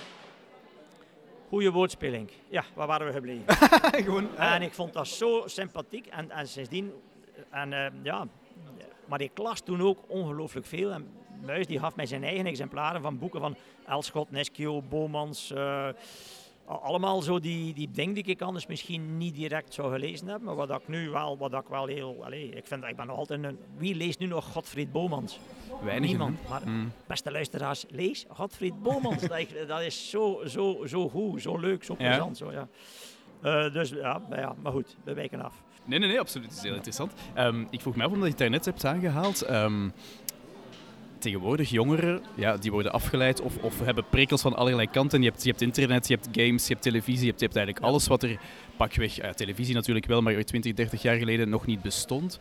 Goeie woordspeling. Ja, waar waren we gebleven? Gewoon. En ik vond dat zo sympathiek. En, en sindsdien, en, eh, ja, maar ik las toen ook ongelooflijk veel. En Muis die gaf mij zijn eigen exemplaren van boeken van Elschot, Neschio, Bomans. eh, allemaal zo die, die dingen die ik anders misschien niet direct zou gelezen hebben. Maar wat ik nu wel, wat ik wel heel... Allez, ik, vind, dat ik ben nog altijd een... Wie leest nu nog Godfried Bomans? Weinig. Niemand. Maar Mm. beste luisteraars, lees Godfried Bomans. dat is zo, zo, zo goed, zo leuk, zo Ja. plezant. Zo, ja. Eh, dus ja, maar ja, maar goed, we wijken af. Nee, nee, nee, absoluut. Het is heel interessant. Ehm, ik vroeg me af, omdat je het daarnet hebt aangehaald. ehm, tegenwoordig jongeren, ja, die worden afgeleid of, of hebben prikkels van allerlei kanten. Je hebt, je hebt internet, je hebt games, je hebt televisie, je hebt, je hebt eigenlijk alles wat er pakweg, ja, televisie natuurlijk wel, maar 20, 30 jaar geleden nog niet bestond.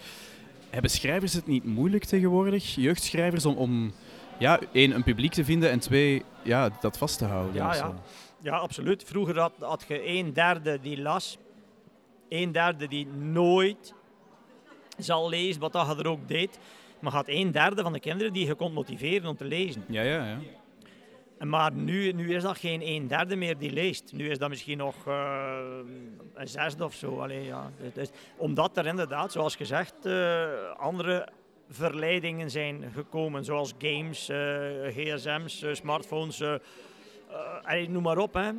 Hebben schrijvers het niet moeilijk tegenwoordig, jeugdschrijvers, om, om ja, één, een publiek te vinden en twee, ja, dat vast te houden? Ja, ja. Ja, absoluut. Vroeger had, had je een derde die las, een derde die nooit zal lezen, wat dat je er ook deed. Maar had een derde van de kinderen die je kon motiveren om te lezen. Ja, ja, ja. Maar nu, nu is dat geen een derde meer die leest. Nu is dat misschien nog eh, een zesde of zo. Allee, ja. Het is- omdat er inderdaad, zoals gezegd, eh, andere verleidingen zijn gekomen. Zoals games, eh, gsm's, smartphones, allee, noem maar op. Hè.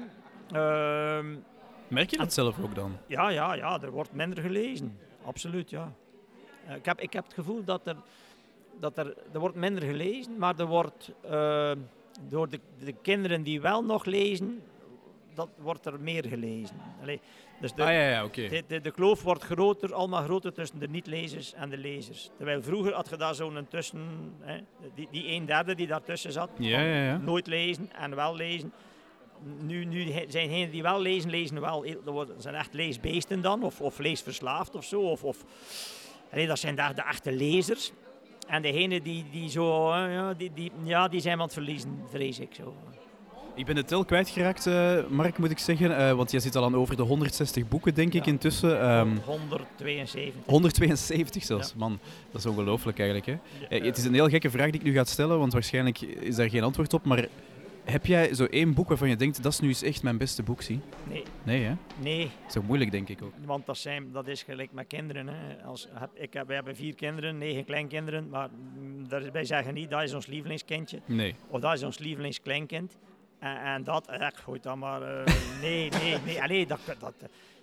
Ehm, Merk je dat zelf ook dan? ja, ja, ja, er wordt minder gelezen. Absoluut, ja. Ik, heb, ik heb het gevoel dat er, dat er, er wordt minder gelezen, maar er wordt eh, door de, de kinderen die wel nog lezen, dat wordt er meer gelezen. Allee, dus de, ah ja, ja, de, de, de kloof wordt groter, allemaal groter tussen de niet-lezers en de lezers. Terwijl vroeger had je daar zo'n tussen, hè, die, die een derde die daartussen zat, Ja, nooit lezen en wel lezen. Nu, nu zijn degenen die wel lezen, lezen wel. worden- zijn echt leesbeesten dan, of, of leesverslaafd of zo. Of, of, Allee, dat zijn daar de echte lezers. En degenen die, die zo, eh, ja, die, die, ja, die zijn aan het verliezen, vrees ik zo. Ik ben de tel kwijtgeraakt, eh Mark, moet ik zeggen. eh, want jij zit al aan over de 160 boeken, denk ik, intussen. Ehm, 172. 172 zelfs, man. Dat is ongelooflijk eigenlijk. Hè? Het is een heel gekke vraag die ik nu ga stellen, want waarschijnlijk is daar geen antwoord op. Maar heb jij zo één boek waarvan je denkt, dat is nu eens echt mijn beste boek, zie? Nee, Nee, hè? nee, Dat is ook moeilijk, denk ik ook. want dat, zijn, dat is gelijk met kinderen. Hè. Als, ik heb, wij hebben vier kinderen, negen kleinkinderen. Maar mm, wij zeggen niet, dat is ons lievelingskindje. Nee. Of dat is ons lievelingskleinkind. En, en dat, echt, goed dan maar. eh, nee, nee, nee. Allee, dat, dat,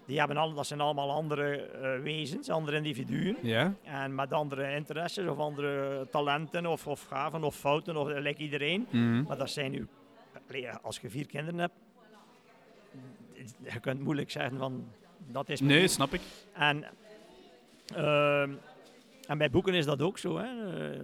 die hebben al, dat zijn allemaal andere eh, wezens, andere individuen. Ja? En met andere interesses of andere talenten of, of gaven of fouten, of lijkt iedereen. Mhm. Maar dat zijn nu, als je vier kinderen hebt, je kunt moeilijk zeggen van dat is. Nee, snap ik. En, ehm, en bij boeken is dat ook zo. Hè. Eh,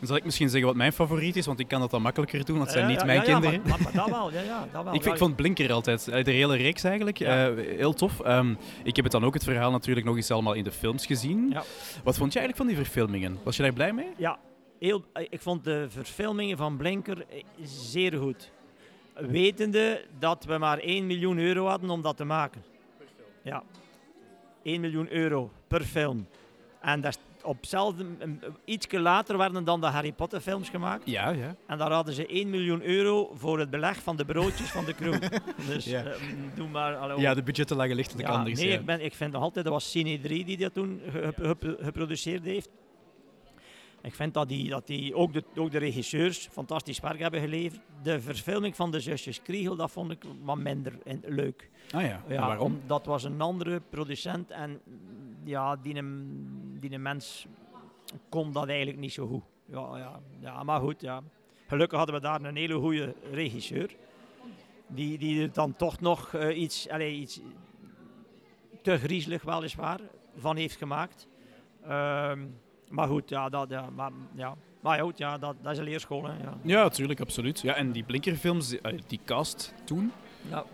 zal ik misschien zeggen wat mijn favoriet is, want ik kan dat dan makkelijker doen, want het zijn ja, niet ja, mijn ja, kinderen. Maar, maar, maar dat wel, ja, dat wel. Ik, vond Blinker altijd, eh, de hele reeks eigenlijk, eh, heel tof. Ehm, ik heb het dan ook het verhaal natuurlijk nog eens allemaal in de films gezien. Wat vond je eigenlijk van die verfilmingen? Was je daar blij mee? Ja, heel, ik vond de verfilmingen van Blinker eh, zeer goed. Wetende dat we maar 1 miljoen euro hadden om dat te maken. Ja. 1 miljoen euro per film. En dat op ietsje later werden dan de Harry Potter films gemaakt. Ja, ja. En daar hadden ze 1 miljoen euro voor het beleg van de broodjes van de crew. dus Ja. eh, doe maar... Ja, de budgetten lagen Ja, anders. nee, ja. ik, ben, ik vind nog altijd, dat was Cine 3 die dat toen ge- ge- ge- geproduceerd heeft. Ik vind dat die, dat die ook, de, ook de regisseurs fantastisch werk hebben geleverd. De verfilming van de zusjes Kriegel, dat vond ik wat minder in- leuk. Ah ja, waarom? om- dat was een andere producent en ja, die, een- die een mens kon dat eigenlijk niet zo goed. Ja, ja, ja, maar goed, ja. Gelukkig hadden we daar een hele goede regisseur. Die, die er dan toch nog eh, iets, allez, iets te griezelig weliswaar van heeft gemaakt. Ehm, maar goed, ja, dat, ja, maar, ja. maar goed, ja, dat, dat is een leerschool. Hè, ja. Ja, natuurlijk, absoluut. Ja, en die Blinkerfilms, eh, die cast toen, Ja.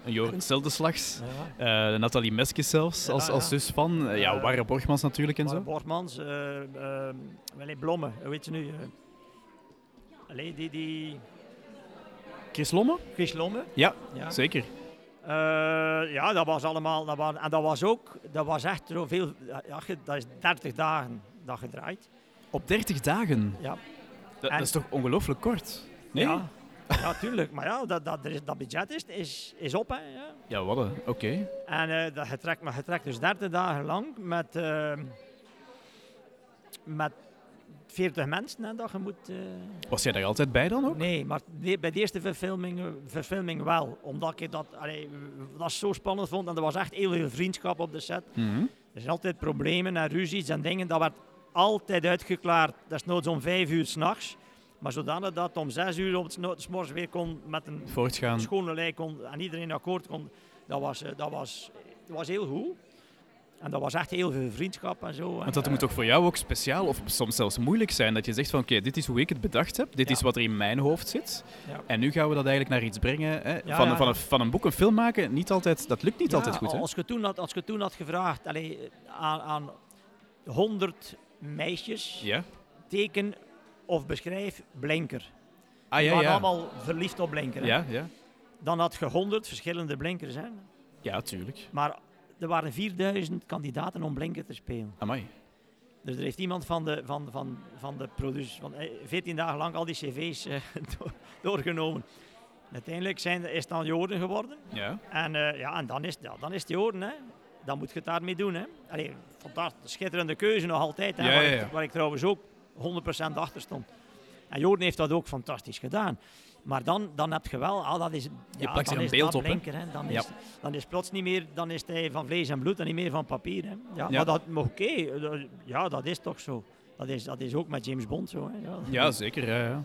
Ja. eh Nathalie Meskes zelfs, Ja, als, als ja. zus van, eh, ja, Warre Borgmans natuurlijk en zo. Borgmans, Allee, Blomme, hoe weet je nu? eh Allee, die, die Chris Lomme? Chris Lomme. Ja, Ja. zeker. Eh, ja, dat was allemaal, dat was, en dat was ook, dat was echt zoveel, ja, dat is 30 dagen dat gedraaid. Op 30 dagen. Ja. Dat, En- dat is toch ongelooflijk kort? Nee? Ja, ja tuurlijk. Maar ja, dat, dat, dat budget is, is, is op. Hè, ja. Ja, wat een- Oké. En eh dat getrekt, maar getrekt dus 30 dagen lang met, eh, met 40 mensen. Hè, dat je moet, eh, Was jij daar altijd bij dan ook? Nee, maar de- bij de eerste verfilming, verfilming wel. Omdat ik dat, allee, dat zo spannend vond. En er was echt heel veel vriendschap op de set. Mhm. Er zijn altijd problemen en ruzies en dingen. Dat werd altijd uitgeklaard. Dat is nooit om vijf uur s'nachts. Maar zodanig dat om zes uur op het morgens weer kon met een Voortgaan. schone lei kon en iedereen akkoord kon. Dat was, eh, dat was, dat was heel goed. En dat was echt heel veel vriendschap en zo. Want dat moet toch voor jou ook speciaal of soms zelfs moeilijk zijn dat je zegt van oké, dit is hoe ik het bedacht heb, dit Ja. is wat er in mijn hoofd zit. Ja. En nu gaan we dat eigenlijk naar iets brengen. Hè? Ja, van, van, een, van een boek een film maken, niet altijd, dat lukt niet altijd goed. Hè? Als je toen had, als je toen had gevraagd allee, aan, aan 100 meisjes, Ja? teken of beschrijf blinker. Ah Die ja, waren ja. allemaal verliefd op blinker. hè. Ja, ja. Dan had je 100 verschillende blinkers. Hè. Ja, tuurlijk. Maar er waren 4000 kandidaten om blinker te spelen. Amai. Dus er heeft iemand van de, van, van, van de producers van eh, 14 dagen lang al die cv's eh, door- doorgenomen. Uiteindelijk zijn, is het dan Joden geworden. Ja. En, eh, ja, en dan, is, ja, dan is het Joden. Hè. Dan moet je het daarmee doen. Hè. Allee, schitterende keuze nog altijd. Hè, Ja, waar, ja, Ik, ja. waar ik trouwens ook 100% achter stond. En Joden heeft dat ook fantastisch gedaan. Maar dan, dan heb je wel, ah, dat is, ja, plakt dan een is beeld op, blinker, hè. Dan, is, dan is plots niet meer, dan is hij van vlees en bloed en niet meer van papier. Hè. Ja. Maar, dat, maar oké, dat- ja, dat is toch zo. Dat is, dat is ook met James Bond zo. Hè. Ja. Ja, zeker. Ja.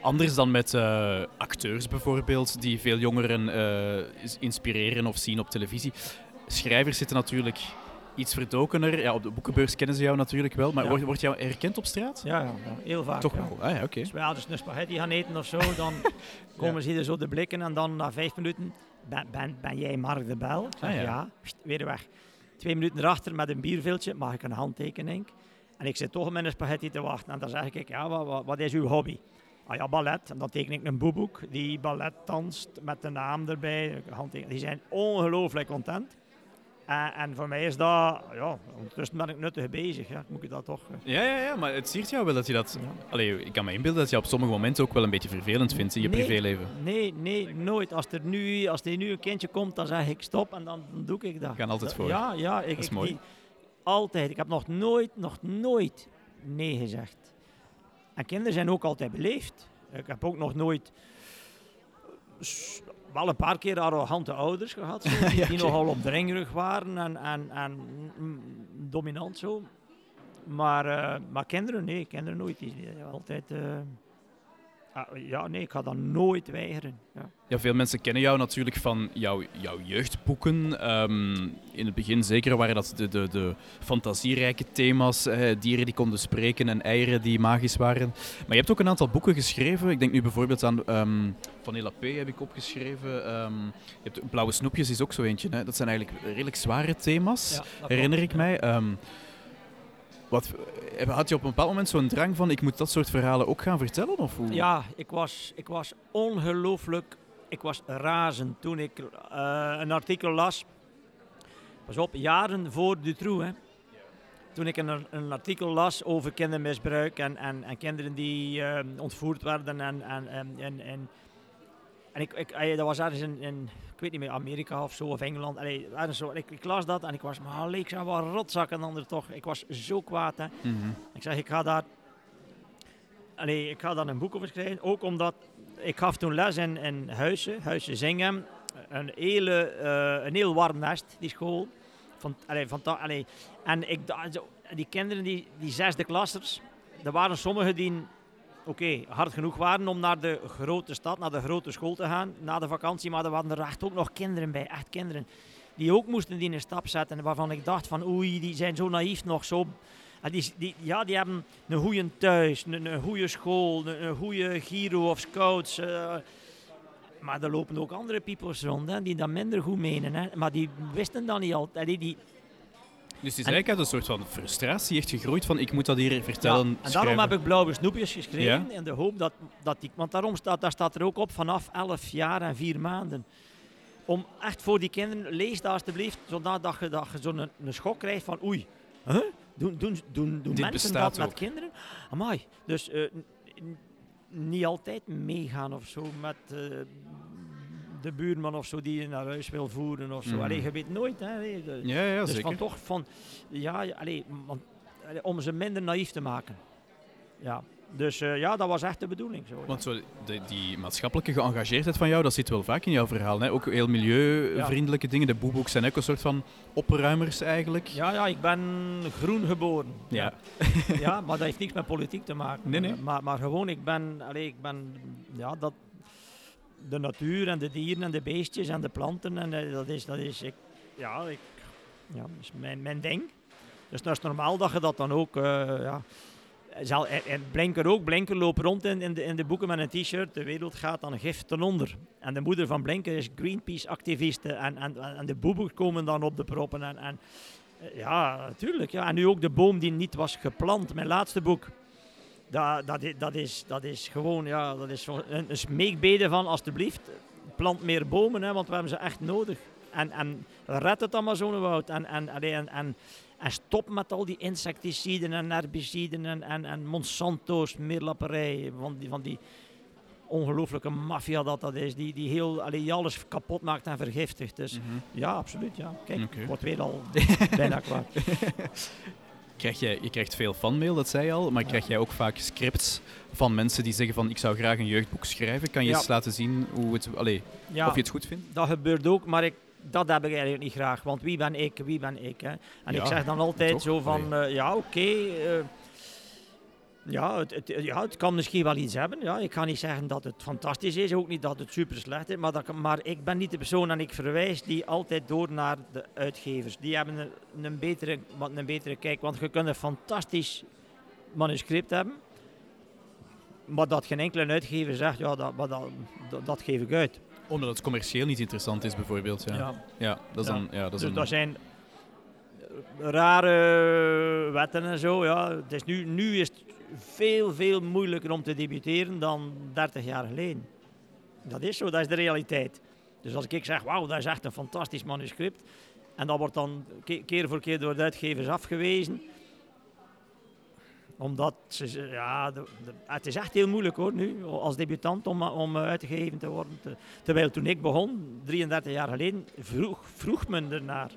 Anders dan met eh, acteurs bijvoorbeeld, die veel jongeren eh, inspireren of zien op televisie. Schrijvers zitten natuurlijk iets verdokener. Ja, op de boekenbeurs kennen ze jou natuurlijk wel, maar Ja. wordt wordt jou herkend op straat? Ja, ja, heel vaak. Toch wel. Ah, ja, oké. Als wij dus een spaghetti gaan eten of zo, dan komen ze hier zo de blikken en dan na vijf minuten, ben, ben, ben jij Mark de Bel? Ik zeg, Ah, ja. ja. Pst, weer weg. Twee minuten erachter met een bierviltje, mag ik een handtekening? En ik zit toch met een spaghetti te wachten en dan zeg ik, ja, wat, wat, wat is uw hobby? Ah ja, ballet. En dan teken ik een boeboek die ballet danst met de naam erbij. Die zijn ongelooflijk content. En, en voor mij is dat, ja, ondertussen ben ik nuttig bezig. Ja, moet ik dat toch... eh, Ja, ja, ja, maar het siert jou wel dat je dat... ja. Allee, ik kan me inbeelden dat je op sommige momenten ook wel een beetje vervelend vindt in je Nee. privéleven. Nee, nee, nooit. Als er, nu, als er nu een kindje komt, dan zeg ik stop en dan, doe ik dat. We gaan altijd voor. Ja, ja. Ik, Dat is ik- mooi. die- altijd. Ik heb nog nooit, nog nooit nee gezegd. En kinderen zijn ook altijd beleefd. Ik heb ook nog nooit... Wel een paar keer arrogante ouders gehad, zo, die, Ja, oké. nogal opdringerig waren en, en, en mm, dominant zo. Maar, eh, maar kinderen, nee, kinderen nooit. Die, altijd... eh, ja, nee, ik ga dat nooit weigeren. Ja. Ja, veel mensen kennen jou natuurlijk van jouw, jouw jeugdboeken. Ehm, in het begin zeker waren dat de, de, de fantasierijke thema's, eh, dieren die konden spreken en eieren die magisch waren. Maar je hebt ook een aantal boeken geschreven. Ik denk nu bijvoorbeeld aan ehm Vanilla P heb ik opgeschreven. Ehm, je hebt Blauwe Snoepjes is ook zo eentje. Hè? Dat zijn eigenlijk redelijk zware thema's, Ja, herinner ik mij. Wat, eh, had je op een bepaald moment zo'n drang van ik moet dat soort verhalen ook gaan vertellen? Of hoe? Ja, ik was, ik was ongelooflijk, ik was razend toen ik eh, een artikel las. Pas op, jaren voor Dutroux, hè. Toen ik een, een artikel las over kindermisbruik en, en, en kinderen die uh, ontvoerd werden en, en, en, en, en ik, ik, dat was ergens in, in, ik weet niet meer, Amerika of zo, of Engeland. Allee, zo. Ik, ik, las dat en ik was, maar ik zou wel rotzakken dan er toch. Ik was zo kwaad. Hè. Mm -hmm. Ik zeg, ik ga daar, allee, ik ga daar een boek over schrijven. Ook omdat, ik gaf toen les in, in Huizen, Huizen Zingen. Een, hele, uh, een heel warm nest, die school. Van, allee, van, allee. En ik, die kinderen, die, die zesde klassers, er waren sommigen die oké, hard genoeg waren om naar de grote stad, naar de grote school te gaan na de vakantie. Maar er waren er echt ook nog kinderen bij, echt kinderen, die ook moesten die een stap zetten. Waarvan ik dacht van oei, die zijn zo naïef nog, zo... Die, die, ja, die hebben een goede thuis, een, goede school, een, goede Giro of Scouts. Uh, maar er lopen ook andere peoples rond hè, die dat minder goed menen. Hè. Maar die wisten dat niet altijd. Die, die, dus het is eigenlijk uit een soort van frustratie echt gegroeid van ik moet dat hier vertellen. Ja, en daarom heb ik blauwe snoepjes geschreven in de hoop dat, dat die, want daarom staat, daar staat er ook op vanaf 11 jaar en 4 maanden. Om echt voor die kinderen, lees daar alsjeblieft, zodat dat je, dat je zo'n een, een schok krijgt van oei, huh? doen, doen, doen, doen mensen dat met kinderen? Amai. Dus uh, niet altijd meegaan of zo met uh, de buurman of zo die je naar huis wil voeren of zo. Mm. Allee, je weet nooit. Hè. ja, ja, dus zeker. van toch van, ja, allee, want, om ze minder naïef te maken. Ja. Dus uh, ja, dat was echt de bedoeling. Zo, Want zo, de, die maatschappelijke geëngageerdheid van jou, dat zit wel vaak in jouw verhaal. Hè? Ook heel milieuvriendelijke ja. dingen. De boeboeks zijn ook een soort van opruimers eigenlijk. Ja, ja ik ben groen geboren. Ja. ja, maar dat heeft niks met politiek te maken. Nee, nee. Maar, maar gewoon, ik ben, allee, ik ben ja, dat, de natuur en de dieren en de beestjes en de planten. En uh, dat is, dat is ik, ja, ik, ja, dat is mijn, mijn ding. Dus dat is normaal dat je dat dan ook, uh, ja. Zal, en Blinker ook. Blinker loopt rond in, in, de, in de boeken met een t-shirt. De wereld gaat dan gif ten onder. En de moeder van Blinker is Greenpeace-activiste. En, en, en de boeboek komen dan op de proppen. En, en, ja, natuurlijk. Ja. En nu ook de boom die niet was geplant. Mijn laatste boek. Dat, dat, dat, is, dat is gewoon ja, dat is een, een smeekbede van alstublieft, plant meer bomen, hè, want we hebben ze echt nodig. En, en red het Amazonewoud en, en, en, en, en stop met al die insecticiden en herbiciden en, en, en Monsanto's meerlapperij van die, van die ongelooflijke maffia dat dat is, die, die heel allee, alles kapot maakt en vergiftigt. Dus mm -hmm. ja, absoluut. Ja. Kijk, okay. wordt weer al bijna kwaad. Krijg jij, je krijgt veel fanmail, dat zei je al, maar krijg jij ook vaak scripts van mensen die zeggen van ik zou graag een jeugdboek schrijven? Kan je eens laten zien hoe het, allez, of je het goed vindt? Dat gebeurt ook, maar ik, dat heb ik eigenlijk niet graag. Want wie ben ik, wie ben ik? Hè? En ik zeg dan altijd zo van, uh, ja oké, okay, uh, ja, het, het, ja, het kan misschien wel iets hebben. Ja. Ik ga niet zeggen dat het fantastisch is, ook niet dat het super slecht is. Maar, dat, maar ik ben niet de persoon en ik verwijs die altijd door naar de uitgevers. Die hebben een, een, betere, een betere kijk. Want je kunt een fantastisch manuscript hebben. Maar dat geen enkele uitgever zegt, ja, dat, dat, dat, dat geef ik uit. Omdat het commercieel niet interessant is, bijvoorbeeld. Ja, ja. ja dat is. Dan, ja, dat is dus een... dat zijn rare wetten en zo. Ja. Het is nu, nu is het veel, veel moeilijker om te debuteren dan 30 jaar geleden. Dat is zo, dat is de realiteit. Dus als ik zeg, wauw, dat is echt een fantastisch manuscript. En dat wordt dan keer voor keer door de uitgevers afgewezen. Omdat ze, ja, het is echt heel moeilijk hoor, nu, als debutant om, om uitgegeven te worden. terwijl toen ik begon, 33 jaar geleden, vroeg, vroeg men ernaar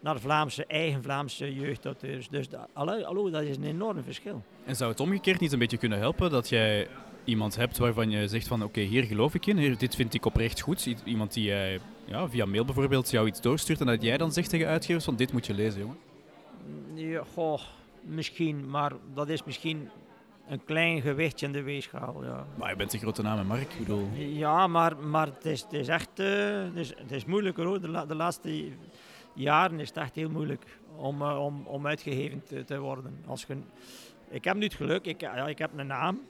naar Vlaamse, eigen Vlaamse jeugdauteurs. Dus dat, hallo, dat is een enorm verschil. En zou het omgekeerd niet een beetje kunnen helpen dat jij iemand hebt waarvan je zegt van oké, hier geloof ik in, hier, dit vind ik oprecht goed. Iemand die jij ja, via mail bijvoorbeeld jou iets doorstuurt en dat jij dan zegt tegen uitgevers van dit moet je lezen, jongen? Ja, goh, misschien, maar dat is misschien een klein gewichtje in de weegschaal. Ja. Maar je bent een grote naam, Mark. Ik bedoel... Ja, maar, maar het, is, het is echt uh, het is, het is moeilijker hoor. De, la, de laatste jaren is het echt heel moeilijk om, uh, om, om uitgegeven te, te, worden. Als je, ik heb nu het geluk, ik, ja, ik heb een naam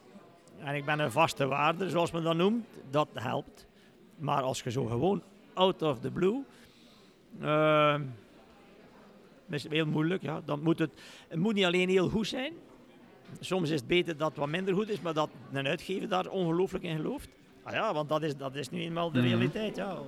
en ik ben een vaste waarde, zoals men dat noemt. Dat helpt. Maar als je zo gewoon out of the blue, uh, is heel moeilijk. Ja. Dan moet het, het moet niet alleen heel goed zijn. Soms is het beter dat het wat minder goed is, maar dat een uitgever daar ongelooflijk in gelooft. Ah ja, want dat is, dat is nu eenmaal de Mhm. realiteit. Ja.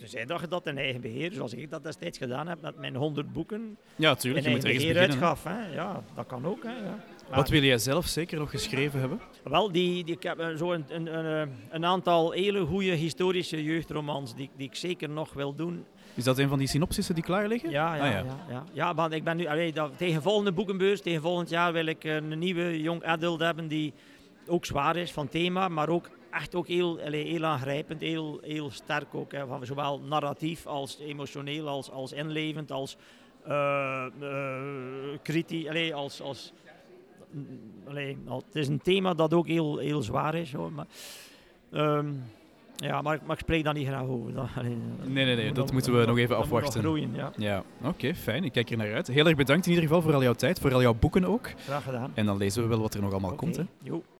Tenzij dat je dat in eigen beheer, zoals ik dat destijds gedaan heb met mijn 100 boeken, Ja, tuurlijk. in Je moet eigen ergens beheer beginnen. uitgaf. Hè. Ja, dat kan ook. Hè, ja. Maar- Wat wil jij zelf zeker nog geschreven hebben? wel, die, die, ik heb eh, zo een, een, een, eh, een aantal hele goede historische jeugdromans die, die ik zeker nog wil doen. Is dat een van die synopsissen die klaar liggen? Ja, ja, Ah, ja. ja. ja, ja. maar ik ben nu, allee, dat, tegen volgende boekenbeurs, tegen volgend jaar wil ik een nieuwe young adult hebben die ook zwaar is van thema, maar ook echt ook heel, heel aangrijpend, heel, heel sterk ook. Hè, van zowel narratief als emotioneel, als, als inlevend, als eh eh, kritisch, allee, als... als mm, allee, al- het is een thema dat ook heel, heel zwaar is. Hoor, maar, ehm, ja, maar, maar ik spreek daar niet graag over. Dat, allee, Nee, nee, nee, dat moeten we nog even nog afwachten. groeien, ja. Ja, oké, fijn. Ik kijk er naar uit. Heel erg bedankt in ieder geval voor al jouw tijd, voor al jouw boeken ook. Graag gedaan. En dan lezen we wel wat er nog allemaal komt. Hè. jo.